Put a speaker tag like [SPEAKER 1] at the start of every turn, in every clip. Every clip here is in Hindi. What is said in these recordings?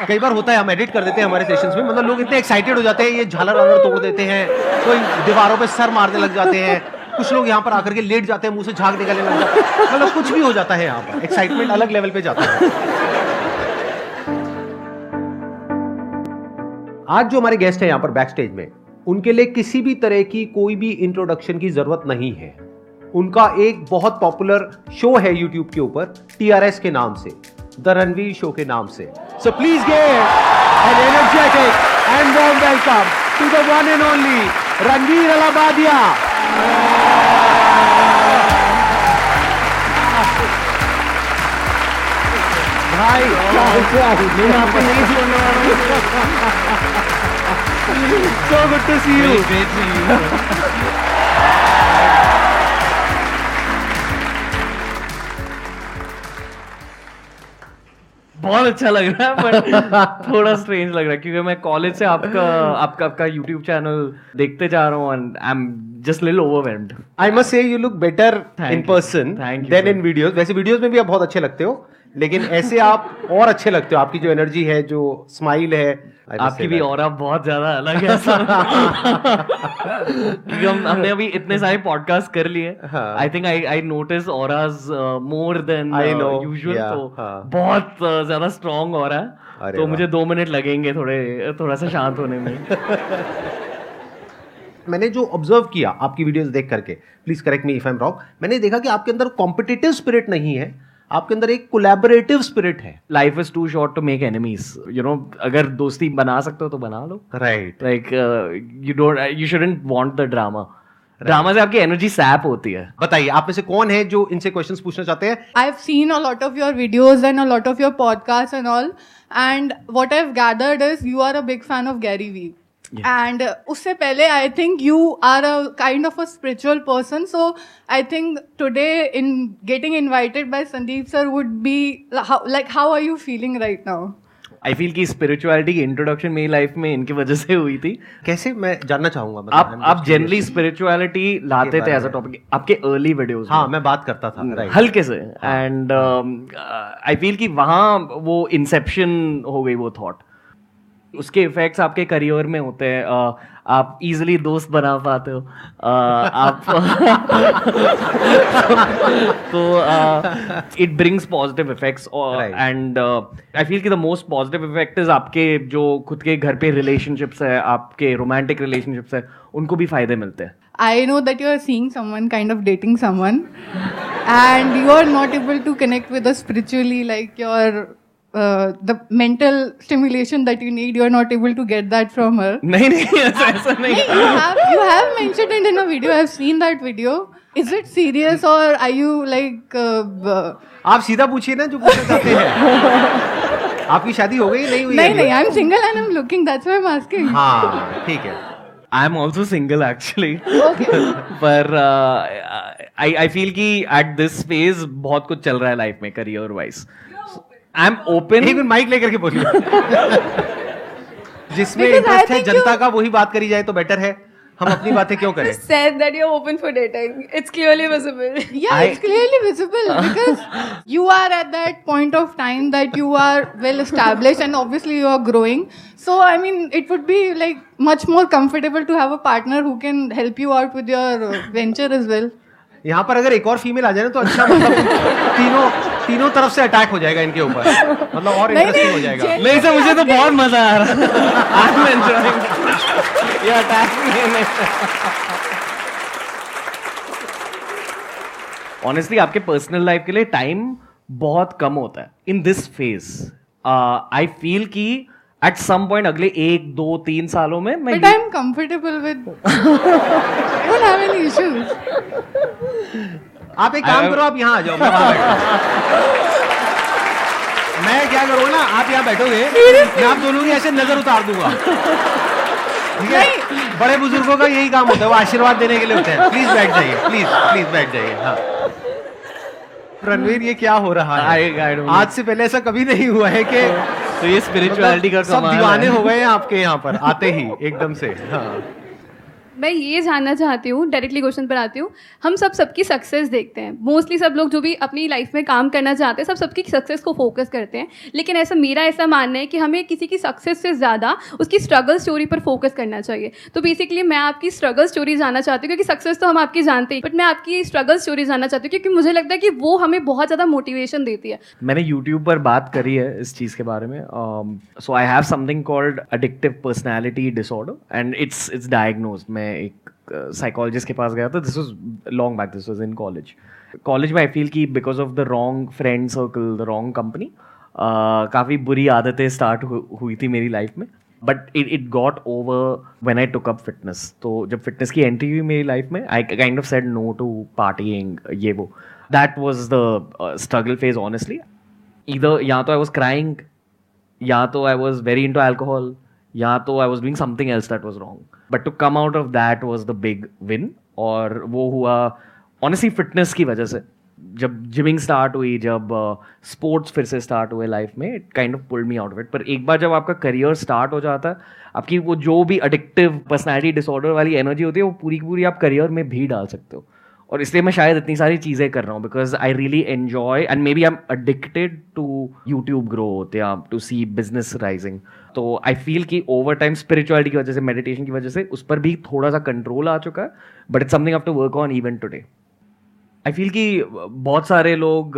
[SPEAKER 1] कई बार होता है, हम एडिट कर देते हैं हमारे सेशंस में मतलब लोग इतने एक्साइटेड हो जाते हैं, ये झालर वालर तोड़ देते हैं, कोई दीवारों पे सर मारने लग जाते हैं, कुछ लोग यहाँ पर आकर के लेट जाते हैं, मुँह से झाग निकलने लग जाते हैं मतलब कुछ भी हो जाता है यहाँ पर एक्साइटमेंट अलग लेवल पे जाता है। आज जो हमारे गेस्ट हैं यहाँ पर बैक स्टेज में, उनके लिए किसी भी तरह की कोई भी इंट्रोडक्शन की ज़रूरत नहीं है। उनका एक बहुत पॉपुलर शो है यूट्यूब के ऊपर टीआरएस के नाम से। द रणवीर शो के नाम से so please get an energetic and warm welcome to the one and only Ranveer Allahbadia भाई क्या मैं आपको नहीं सुनने वाला so good to see you.
[SPEAKER 2] Great seeing you. बहुत अच्छा लग रहा है बट थोड़ा स्ट्रेंज लग रहा है क्योंकि मैं कॉलेज से आपका आपका आपका यूट्यूब चैनल देखते जा रहा हूँ and I am just lil overwhelmed
[SPEAKER 1] I must say you look better in
[SPEAKER 2] you.
[SPEAKER 1] Person then. In videos वैसे वीडियोस में भी आप बहुत अच्छे लगते हो लेकिन ऐसे आप और अच्छे लगते हो। आपकी जो एनर्जी है जो स्माइल है
[SPEAKER 2] आपकी भी. और बहुत ज़्यादा अलग है। हम हमने अभी इतने सारे पॉडकास्ट कर लिए। I think I I notice auras more than usual तो
[SPEAKER 1] हाँ।
[SPEAKER 2] बहुत uh, ज़्यादा स्ट्रांग और है तो मुझे दो मिनट लगेंगे थोड़े थोड़ा सा शांत होने में।
[SPEAKER 1] मैंने जो ऑब्ज़र्व किया आपकी वीडियोस देख करके please correct me if I am wrong मैंने देखा कि आपके अंदर कॉम्पिटिटिव स्पिरिट नहीं है। आपके अंदर एक कोलैबोरेटिव स्पिरिट है।
[SPEAKER 2] Life is too short to make enemies you know अगर दोस्ती बना सकते हो तो बना लो।
[SPEAKER 1] Right
[SPEAKER 2] like you don't you shouldn't want the drama drama से आपकी एनर्जी सैप होती है।
[SPEAKER 1] बताइए आप में से कौन है जो इनसे क्वेश्चंस पूछना चाहते हैं?
[SPEAKER 3] I've seen a lot of your videos and a lot of your podcasts and all. And what I've gathered is you are a big fan of Gary Vee. And and उससे पहले I think you are a kind of a spiritual person so I think today in getting invited by Sandeep sir would be like how are you feeling right now
[SPEAKER 2] I feel की स्पिरिचुअलिटी की इंट्रोडक्शन मेरी लाइफ में इनकी वजह से हुई थी।
[SPEAKER 1] कैसे? मैं जानना चाहूँगा मतलब
[SPEAKER 2] आप आप जनरली स्पिरिचुअलिटी लाते थे एज अ टॉपिक आपके अर्ली वीडियोस
[SPEAKER 1] हाँ मैं। बात करता था हम्म,
[SPEAKER 2] हल्के से। एंड आई फील की वहाँ वो इंसेप्शन हो गई वो थॉट उसके इफेक्ट्स आपके करियर में होते हैं। uh, आप इजीली दोस्त बना पाते हो। uh, आप तो it brings positive effects and I feel कि the most positive effect is आपके जो खुद के घर पे रिलेशनशिप्स है आपके रोमांटिक रिलेशनशिप्स है उनको भी फ़ायदे मिलते हैं।
[SPEAKER 3] I know that you are seeing someone, kind of dating someone, and you are not able to connect with us spiritually, like your uh, the mental stimulation that you need. You are not able to get that from her.
[SPEAKER 2] नहीं नहीं ऐसा ऐसा नहीं
[SPEAKER 3] you have you have mentioned it in a video. I've seen that video. Is it serious or are you like? Uh, uh,
[SPEAKER 1] आप सीधा पूछिए ना जो पूछना चाहते हैं आपकी शादी हो गई नहीं हुई
[SPEAKER 3] नहीं? नहीं I'm single and I'm looking. That's why I'm asking.
[SPEAKER 1] हाँ ठीक है
[SPEAKER 2] I am also single actually
[SPEAKER 3] Okay.
[SPEAKER 2] पर आई आई फील कि एट दिस फ़ेज़ बहुत कुछ चल रहा है लाइफ में career wise I am open
[SPEAKER 1] even mic लेकर के बोलिए। जिसमें इंटरेस्ट है जनता का वही बात करी जाए तो बेटर है। हम अपनी बातें क्यों करें?
[SPEAKER 4] Said that you are open for dating it's
[SPEAKER 3] clearly
[SPEAKER 2] visible
[SPEAKER 3] या it's clearly visible because you are at that point of time that you are well established and obviously you are growing so I mean it would be like much more comfortable to have a partner who can help you out with your venture as well
[SPEAKER 1] यहाँ पर अगर एक और फीमेल आ जाए ना तो अच्छा मतलब तीनों तीनों तरफ़ से अटैक हो जाएगा इनके ऊपर। मतलब और इंटरेस्टिंग हो जाएगा।
[SPEAKER 2] नहीं सर मुझे तो बहुत मज़ा आ रहा है। आई एम एंजॉयिंग ये अटैक ऑनेस्टली आपके पर्सनल लाइफ के लिए टाइम बहुत कम होता है। In this phase I feel कि एट सम पॉइंट अगले एक दो तीन सालों में मैं
[SPEAKER 3] But I'm comfortable with. I don't have any issues.
[SPEAKER 1] आप एक काम करो आप यहाँ आ जाओ मैं मैं क्या करूँगा ना आप यहाँ बैठोगे मैं आप दोनों की ऐसे नज़र उतार दूँगा। ठीक है? बड़े बुज़ुर्गों का यही काम होता है वो आशीर्वाद देने के लिए होते हैं। प्लीज़ बैठ जाइए प्लीज़ प्लीज़ बैठ जाइए हाँ। रणवीर ये क्या हो रहा है. आज से पहले ऐसा कभी नहीं हुआ है कि
[SPEAKER 2] तो ये स्पिरिचुअलिटी का
[SPEAKER 1] मतलब सब दीवाने
[SPEAKER 2] हो
[SPEAKER 1] गए हैं आपके यहाँ पर आते ही एकदम से हाँ।
[SPEAKER 4] मैं ये जानना चाहती हूँ डायरेक्टली क्वेश्चन पर आती हूँ, हम सब सबकी सक्सेस देखते हैं। मोस्टली सब लोग जो भी अपनी लाइफ में काम करना चाहते हैं, सब सबकी सक्सेस को फोकस करते हैं। लेकिन ऐसा, मेरा ऐसा मानना है कि हमें किसी की सक्सेस से ज़्यादा उसकी स्ट्रगल स्टोरी पर फोकस करना चाहिए। तो बेसिकली मैं आपकी स्ट्रगल स्टोरी जानना चाहती हूँ, क्योंकि सक्सेस तो हम आपकी जानते हैं बट मैं आपकी स्ट्रगल स्टोरी जानना चाहती हूँ, क्योंकि मुझे लगता है कि वो हमें बहुत ज़्यादा मोटिवेशन देती है।
[SPEAKER 2] मैंने यूट्यूब पर बात करी है इस चीज़ के बारे में so I have something called addictive personality disorder and it's it's diagnose मैं एक साइकोलॉजिस्ट के पास गया था। This was long back this was in college college में आई फील कि because of the wrong friend circle the wrong company काफ़ी बुरी आदतें स्टार्ट हुई थी मेरी लाइफ में। But it it got over when I took up fitness तो जब फिटनेस की एंट्री हुई मेरी लाइफ में I kind of said no to partying ये वो। That was the struggle phase honestly इधर या तो आई वॉज़ क्राइंग या तो I was very into alcohol या तो I was doing something else that was wrong but to come out of that was the big win और वो हुआ ऑनेस्टली फिटनेस की वजह से। जब जिमिंग स्टार्ट हुई जब स्पोर्ट्स uh, फिर से स्टार्ट हुए लाइफ में it kind of pull me out it पर एक बार जब आपका करियर स्टार्ट हो जाता है आपकी वो जो भी अडिक्टिव पर्सनैलिटी डिसऑर्डर वाली एनर्जी होती है वो पूरी पूरी आप करियर में भी डाल सकते हो। और इसलिए मैं शायद इतनी सारी चीज़ें कर रहा हूँ because I really enjoy and maybe I am addicted to YouTube growth या टू सी बिज़नेस राइजिंग तो आई फील कि ओवर टाइम स्पिरिचुअलिटी की वजह से मेडिटेशन की वजह से, उस पर भी थोड़ा सा कंट्रोल आ चुका है but it's something to work on even today I feel कि बहुत सारे लोग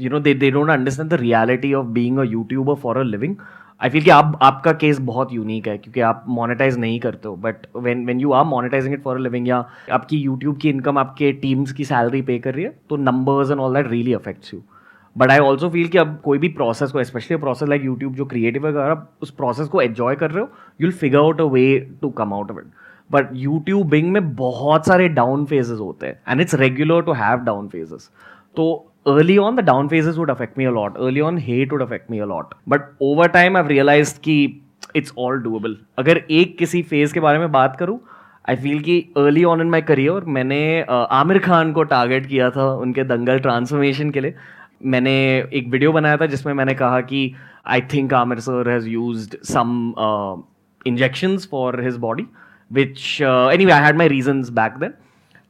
[SPEAKER 2] you know they they don't understand the reality of being a YouTuber for a living I feel कि आप, आपका केस बहुत यूनिक है, क्योंकि आप मोनेटाइज नहीं करते हो but when when you are monetizing it for living या आपकी यूट्यूब की इनकम आपके टीम्स की सैलरी पे कर रही है तो numbers and all that really affects you but I also feel कि अब कोई भी प्रोसेस को स्पेशली प्रोसेस लाइक यूट्यूब जो क्रिएटिव है, अगर आप उस प्रोसेस को एन्जॉय कर रहे हो you'll figure out a way to come out of it but YouTubing में बहुत सारे डाउन फेजेस होते हैं and it's regular to have down phases तो early on, the down phases would affect me a lot. Early on, hate would affect me a lot. But over time, i've realized कि it's all doable. अगर एक किसी फ़ेज़ के बारे में बात करूँ आई फील कि early on in my career मैंने आमिर खान को टारगेट किया था उनके दंगल ट्रांसफॉर्मेशन के लिए मैंने एक वीडियो बनाया था जिसमें मैंने कहा कि I think Aamir sir has use some injections for his body which any I had my reason back then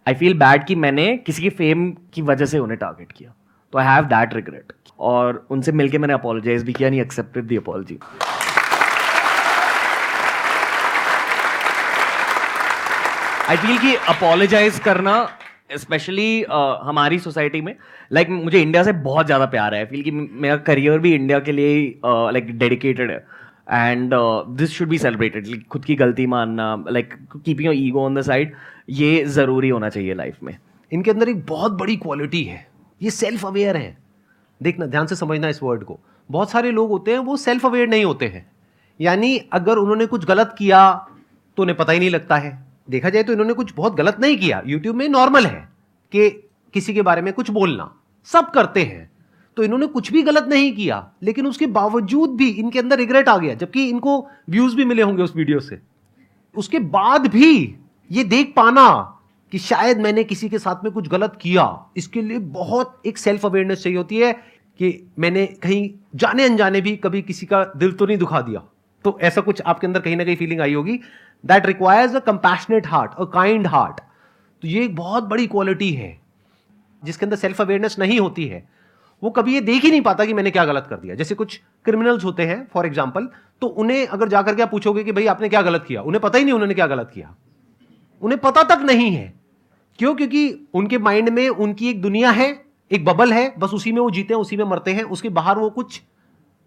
[SPEAKER 2] I feel bad कि मैंने किसी की फेम की वजह से उन्हें टारगेट किया तो आई हैव दैट रिग्रेट और उनसे मिलके मैंने अपोलोजाइज भी किया नहीं accepted the apology I feel कि अपोलोजाइज करना स्पेशली uh, हमारी सोसाइटी में लाइक like, मुझे इंडिया से बहुत ज़्यादा प्यार है। फील कि मेरा करियर भी इंडिया के लिए लाइक डेडिकेटेड है। And this should be celebrated खुद की गलती मानना like keeping your ego on the side ये ज़रूरी होना चाहिए लाइफ में।
[SPEAKER 1] इनके अंदर एक बहुत बड़ी क्वालिटी है। ये सेल्फ अवेयर है। देखना, ध्यान से समझना इस वर्ड को। बहुत सारे लोग होते हैं, वो सेल्फ अवेयर नहीं होते हैं। यानी अगर उन्होंने कुछ गलत किया तो उन्हें पता ही नहीं लगता है। देखा जाए तो इन्होंने कुछ बहुत गलत नहीं किया। यूट्यूब में नॉर्मल है कि किसी के बारे में कुछ बोलना। सब करते हैं। तो इन्होंने कुछ भी गलत नहीं किया, लेकिन उसके बावजूद भी इनके अंदर रिग्रेट आ गया, जबकि इनको व्यूज़ भी मिले होंगे उस वीडियो से। उसके बाद भी ये देख पाना कि शायद मैंने किसी के साथ में कुछ गलत किया। इसके लिए बहुत एक सेल्फ अवेयरनेस चाहिए होती है कि मैंने कहीं जाने अनजाने भी कभी किसी का दिल तो नहीं दुखा दिया। तो ऐसा कुछ आपके अंदर कहीं ना कहीं फीलिंग आई होगी। That requires a compassionate heart a kind heart तो ये एक बहुत बड़ी क्वालिटी है, जिसके अंदर सेल्फ अवेयरनेस नहीं होती है। वो कभी ये देख ही नहीं पाता कि मैंने क्या गलत कर दिया। जैसे कुछ क्रिमिनल्स होते हैं फॉर एग्ज़ाम्पल तो उन्हें अगर जाकर के आप पूछोगे कि भाई आपने क्या गलत किया? उन्हें पता ही नहीं उन्होंने क्या गलत किया। उन्हें पता तक नहीं है। क्यों? क्योंकि उनके माइंड में उनकी एक दुनिया है एक बबल है बस उसी में वो जीते हैं उसी में मरते हैं उसके बाहर वो कुछ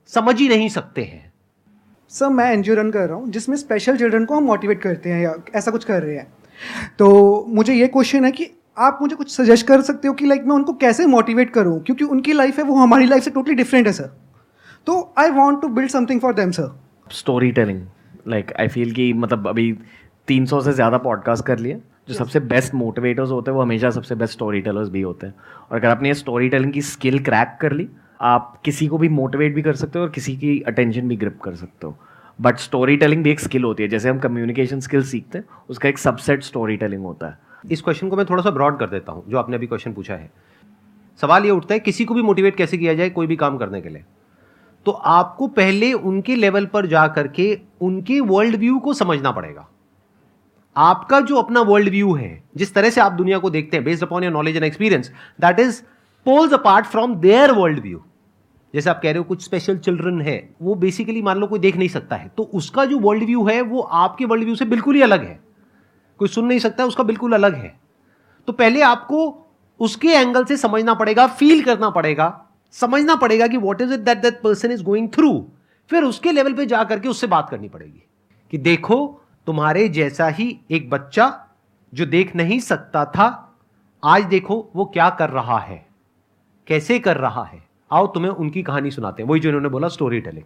[SPEAKER 1] समझ ही नहीं सकते हैं।
[SPEAKER 5] सर मैं एनजीओ रन कर रहा हूँ जिसमें स्पेशल चिल्ड्रन को हम मोटिवेट करते हैं या ऐसा कुछ कर रहे हैं। तो मुझे ये क्वेश्चन है कि आप मुझे कुछ सजेस्ट कर सकते हो कि लाइक मैं उनको कैसे मोटिवेट करूँ? क्योंकि उनकी लाइफ है वो हमारी लाइफ से टोटली डिफरेंट है सर तो I want to build something for them sir
[SPEAKER 2] story telling like I feel कि मतलब अभी तीन सौ से ज़्यादा पॉडकास्ट कर लिए। जो सबसे बेस्ट मोटिवेटर्स होते हैं, वो हमेशा सबसे बेस्ट स्टोरी टेलर्स भी होते हैं। और अगर आपने ये स्टोरी टेलिंग की स्किल क्रैक कर ली, आप किसी को भी मोटिवेट भी कर सकते हो और किसी की अटेंशन भी ग्रिप कर सकते हो। बट स्टोरी टेलिंग भी एक स्किल होती है, जैसे हम कम्युनिकेशन स्किल सीखते हैं, उसका एक सबसेट स्टोरी टेलिंग होता है।
[SPEAKER 1] इस क्वेश्चन को मैं थोड़ा सा ब्रॉड कर देता हूँ, जो आपने अभी क्वेश्चन पूछा है। सवाल ये उठता है, किसी को भी मोटिवेट कैसे किया जाए कोई भी काम करने के लिए? तो आपको पहले उनके लेवल पर जा करके उनके वर्ल्ड व्यू को समझना पड़ेगा। आपका जो अपना वर्ल्ड व्यू है, जिस तरह से आप दुनिया को देखते हैं based upon your knowledge and experience that is poles apart from their world view जैसे आप कह रहे हो, कुछ स्पेशल चिल्ड्रन है, वो बेसिकली मान लो कोई देख नहीं सकता है। तो उसका जो वर्ल्ड व्यू है, वो आपके वर्ल्ड व्यू से बिल्कुल ही अलग है। कोई सुन नहीं सकता, उसका बिल्कुल अलग है। तो पहले आपको उसके एंगल से समझना पड़ेगा फील करना पड़ेगा। समझना पड़ेगा कि what is it that that person is going through फिर उसके लेवल पे जा करके उससे बात करनी पड़ेगी कि देखो तुम्हारे जैसा ही एक बच्चा जो देख नहीं सकता था, आज देखो वो क्या कर रहा है। कैसे कर रहा है। आओ तुम्हें उनकी कहानी सुनाते हैं। वही जो इन्होंने बोला स्टोरी टेलिंग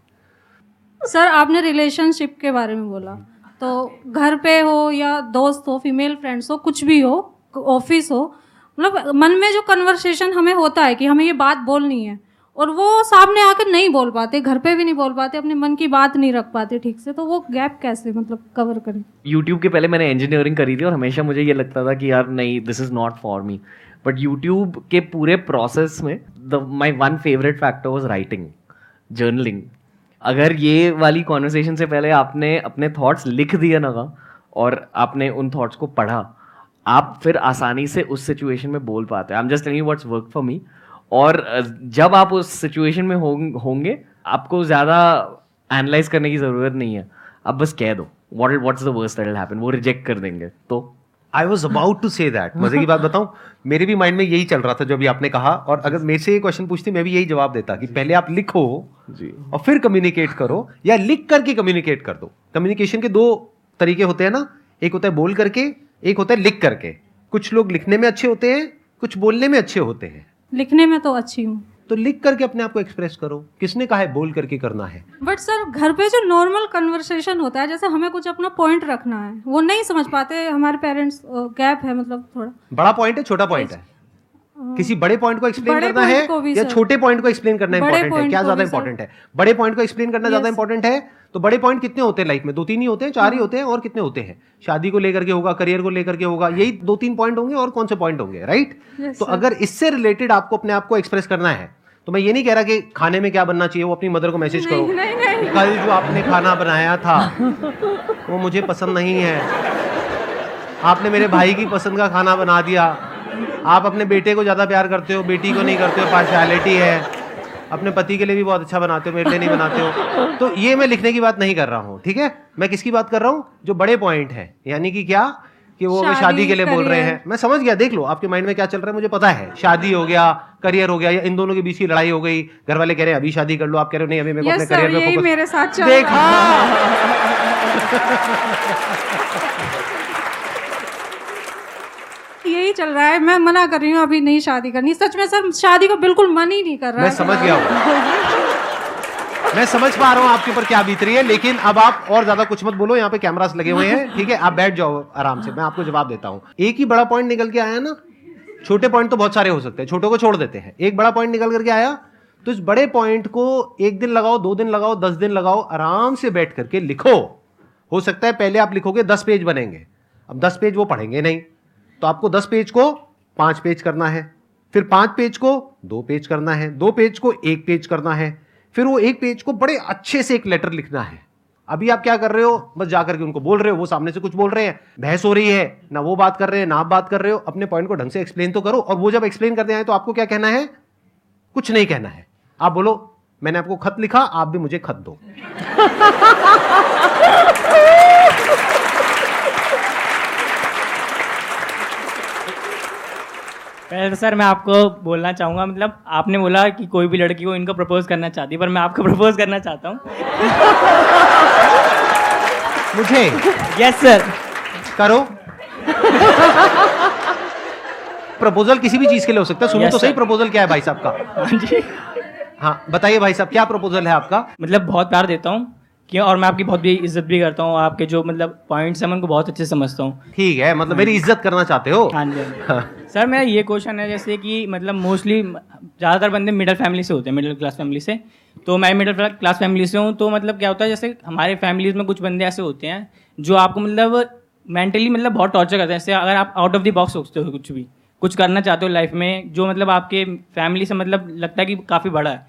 [SPEAKER 6] सर, आपने रिलेशनशिप के बारे में बोला। तो घर पे हो या दोस्त हो फीमेल फ्रेंड्स हो, कुछ भी हो ऑफ़िस हो मतलब मन में जो कन्वर्सेशन हमें होता है कि हमें ये बात बोलनी है और वो सामने आकर नहीं बोल पाते, घर पे भी नहीं बोल पाते, अपने मन की बात नहीं रख पाते ठीक से तो वो गैप कैसे मतलब कवर करें?
[SPEAKER 2] यूट्यूब के पहले मैंने इंजीनियरिंग करी थी और हमेशा मुझे ये लगता था कि यार नहीं this is not for me but YouTube के पूरे प्रोसेस में the my one favourite factor was writing journaling अगर ये वाली कॉन्वर्सेशन से पहले आपने अपने थॉट्स लिख दिए ना और आपने उन थॉट्स को पढ़ा, आप फिर आसानी से उस सिचुएशन में बोल पाते। हैं I am just telling what's work for me और जब आप उस सिचुएशन में होंगे आपको ज़्यादा एनालाइज करने की ज़रूरत नहीं है। आप बस कह दो what what's the worst that happen वो रिजेक्ट कर देंगे तो।
[SPEAKER 1] I was about to say that मज़े की बात बताऊँ मेरे भी माइंड में यही चल रहा था जो अभी आपने कहा और अगर मेरे से ये क्वेश्चन पूछती मैं भी यही जवाब देता कि पहले आप लिखो जी। और फिर कम्युनिकेट करो या लिख करके कम्युनिकेट कर दो। कम्युनिकेशन के दो तरीके होते हैं ना एक होता है बोल करके एक होता है लिख करके। कुछ लोग लिखने में अच्छे होते हैं कुछ बोलने में अच्छे होते हैं।
[SPEAKER 6] लिखने में तो अच्छी हूँ।
[SPEAKER 1] तो लिख करके अपने आप को एक्सप्रेस करो। किसने कहा है बोल करके करना है?
[SPEAKER 6] बट सर घर पे जो नॉर्मल कन्वर्सेशन होता है जैसे हमें कुछ अपना पॉइंट रखना है वो नहीं समझ पाते हमारे पेरेंट्स गैप है मतलब थोड़ा।
[SPEAKER 1] बड़ा पॉइंट है छोटा पॉइंट है। किसी बड़े पॉइंट को एक्सप्लेन करना है या छोटे पॉइंट को एक्सप्लेन करना इंपॉर्टेंट है? क्या ज़्यादा इंपॉर्टेंट है? बड़े पॉइंट को एक्सप्लेन करना ज़्यादा इंपॉर्टेंट है? तो बड़े पॉइंट कितने होते हैं लाइफ में? दो तीन ही होते हैं? चार ही हाँ। होते हैं? और कितने होते हैं? शादी को लेकर के होगा करियर को लेकर के होगा यही दो तीन पॉइंट होंगे और कौन से पॉइंट होंगे राइट तो अगर इससे रिलेटेड आपको अपने आप को एक्सप्रेस करना है तो मैं ये नहीं कह रहा कि खाने में क्या बनना चाहिए वो अपनी मदर को मैसेज करो। कल जो आपने खाना बनाया था वो मुझे पसंद नहीं है। आपने मेरे भाई की पसंद का खाना बना दिया। आप अपने बेटे को ज़्यादा प्यार करते हो बेटी को नहीं करते हो पार्शलिटी है। अपने पति के लिए भी बहुत अच्छा बनाते हो मेरे लिए नहीं बनाते हो। तो ये मैं लिखने की बात नहीं कर रहा हूँ ठीक है? मैं किसकी बात कर रहा हूँ? जो बड़े पॉइंट है यानी कि क्या? कि वो शादी, शादी के लिए बोल रहे हैं। मैं समझ गया देख लो आपके माइंड में क्या चल रहा है मुझे पता है। शादी हो गया करियर हो गया या इन दोनों के बीच की लड़ाई हो गई घर वाले कह रहे हैं अभी शादी कर लो। आप कह रहे हो नहीं अभी मेरे को अपने करियर में फोकस
[SPEAKER 6] मेरे साथ
[SPEAKER 1] देखा
[SPEAKER 6] यही चल रहा है मैं मना कर रही हूँ अभी नहीं शादी करनी। सच में सर शादी को बिल्कुल मन ही नहीं कर रहा
[SPEAKER 1] मैं समझ गया हूँ। मैं समझ पा रहा हूँ आपके ऊपर क्या बीत रही है लेकिन अब आप और ज़्यादा कुछ मत बोलो यहाँ पे कैमरास लगे हुए हैं ठीक है? आप बैठ जाओ आराम से मैं आपको जवाब देता हूँ। एक ही बड़ा पॉइंट निकल के आया ना छोटे पॉइंट तो बहुत सारे हो सकते हैं छोटों को छोड़ देते हैं। एक बड़ा पॉइंट निकल करके आया तो इस बड़े पॉइंट को एक दिन लगाओ दो दिन लगाओ दस दिन लगाओ आराम से बैठ करके लिखो। हो सकता है पहले आप लिखोगे दस पेज बनेंगे। अब दस पेज वो पढ़ेंगे नहीं। तो आपको दस पेज को पाँच पेज करना है, फिर पाँच पेज को दो पेज करना है, दो पेज को एक पेज करना है, फिर वो एक पेज को बड़े अच्छे से एक लेटर लिखना है। अभी आप क्या कर रहे हो? बस जाकर के उनको बोल रहे हो, वो सामने से कुछ बोल रहे हैं, बहस हो रही है, ना वो बात कर रहे हैं, ना आप बात कर रहे हो, अपने पॉइंट को ढंग से एक्सप्लेन तो करो, और वो जब एक्सप्लेन करते आए तो आपको क्या कहना है? कुछ नहीं कहना है। आप बोलो, मैंने आपको खत लिखा, आप भी मुझे खत दो।
[SPEAKER 7] पहले तो सर मैं आपको बोलना चाहूँगा मतलब आपने बोला कि कोई भी लड़की को इनको प्रपोज करना चाहती पर मैं आपको प्रपोज करना चाहता हूँ।
[SPEAKER 1] मुझे?
[SPEAKER 7] यस सर
[SPEAKER 1] करो। प्रपोजल किसी भी चीज़ के लिए हो सकता है। सुनो yes, तो सही प्रपोजल क्या है भाई साहब का? हाँ जी। हाँ बताइए भाई साहब क्या प्रपोजल है आपका?
[SPEAKER 7] मतलब बहुत प्यार देता हूँ। क्यों? और मैं आपकी बहुत भी इज़्ज़त भी करता हूँ आपके जो मतलब पॉइंट्स हैं मैं उनको बहुत अच्छे समझता हूँ।
[SPEAKER 1] ठीक है मतलब मेरी इज़्ज़त करना चाहते हो?
[SPEAKER 7] हाँ जी हाँ। सर मेरा ये क्वेश्चन है जैसे कि मतलब मोस्टली ज़्यादातर बंदे मिडिल फैमिली से होते हैं मिडिल क्लास फैमिली से। तो मैं मिडिल क्लास फैमिली से हूँ तो मतलब क्या होता है जैसे हमारे फैमिलीज़ में कुछ बंदे ऐसे होते हैं जो आपको मतलब मेंटली मतलब बहुत टॉर्चर करते हैं। जैसे अगर आप आउट ऑफ़ द बॉक्स सोचते हो कुछ भी कुछ करना चाहते हो लाइफ में जो मतलब आपके फैमिली से मतलब लगता है कि काफ़ी बड़ा है।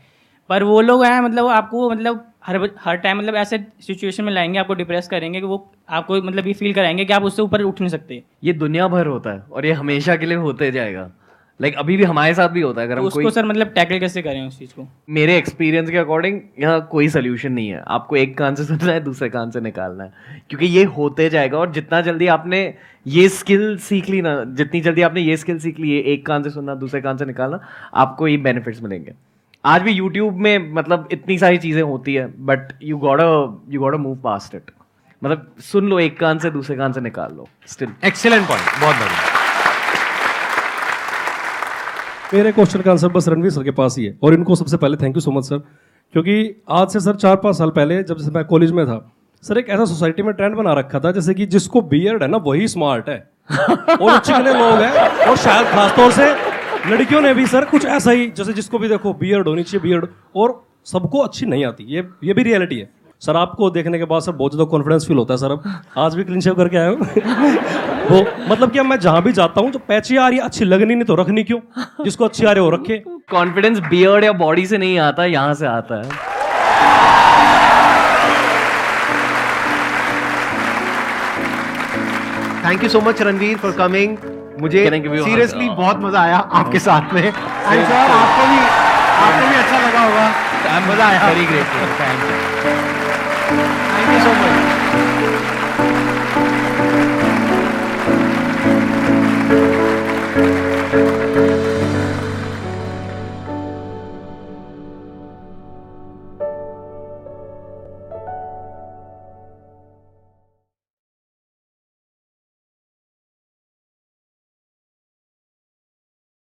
[SPEAKER 7] पर वो लोग हैं मतलब आपको मतलब हर हर टाइम मतलब ऐसे सिचुएशन में लाएँगे आपको डिप्रेस करेंगे कि वो आपको मतलब ये फील कराएँगे कि आप उससे ऊपर उठ नहीं सकते।
[SPEAKER 2] ये दुनिया भर होता है और ये हमेशा के लिए होते जाएगा। लाइक like, अभी भी हमारे साथ भी होता है अगर
[SPEAKER 7] तो
[SPEAKER 2] हम
[SPEAKER 7] उसको
[SPEAKER 2] कोई
[SPEAKER 7] सर मतलब टैकल कैसे करें उस चीज़ को?
[SPEAKER 2] मेरे एक्सपीरियंस के अकॉर्डिंग यहाँ कोई सोल्यूशन नहीं है। आपको एक कान से सुनना है दूसरे कान से निकालना है। क्योंकि ये होते जाएगा और जितना जल्दी आपने ये स्किल सीख ली ना जितनी जल्दी आपने ये स्किल सीख ली है एक कान से सुनना दूसरे कान से निकालना आपको ये बेनिफिट्स मिलेंगे। आज भी यूट्यूब में मतलब इतनी सारी चीज़ें होती है but you got you got move past it मतलब सुन लो एक कान से दूसरे कान से निकाल लो स्टिल
[SPEAKER 1] एक्सेलेंट पॉइंट बहुत बढ़िया।
[SPEAKER 8] मेरे क्वेश्चन का आंसर बस रणवीर सर के पास ही है और इनको सबसे पहले thank you so much sir क्योंकि आज से सर चार पाँच साल पहले जब जैसे मैं कॉलेज में था सर एक ऐसा सोसाइटी में ट्रेंड बना रखा था जैसे कि जिसको बियर्ड है ना वही स्मार्ट है। और चिकने लोग हैं और शायद खासतौर से लड़कियों ने भी सर कुछ ऐसा ही जैसे जिसको भी देखो बियर्ड होनी चाहिए बियर्ड और सबको अच्छी नहीं आती। ये ये भी रियलिटी है। सर आपको देखने के बाद सर बहुत ज़्यादा कॉन्फिडेंस फील होता है सर। अब आज भी क्लीन शेव करके आया हूँ? वो मतलब कि अब मैं जहाँ भी जाता हूँ जो पैची आ रही है अच्छी लगनी नहीं तो रखनी क्यों? जिसको अच्छी आ रही है वो रखे।
[SPEAKER 2] कॉन्फिडेंस बियर्ड या बॉडी से नहीं आता यहाँ से आता है।
[SPEAKER 1] Thank you so much Ranveer for coming मुझे? सीरियसली बहुत मज़ा आया आपके साथ में। आई आपको भी आपको भी अच्छा लगा होगा। मज़ा आया।
[SPEAKER 2] Very you
[SPEAKER 1] thank you so much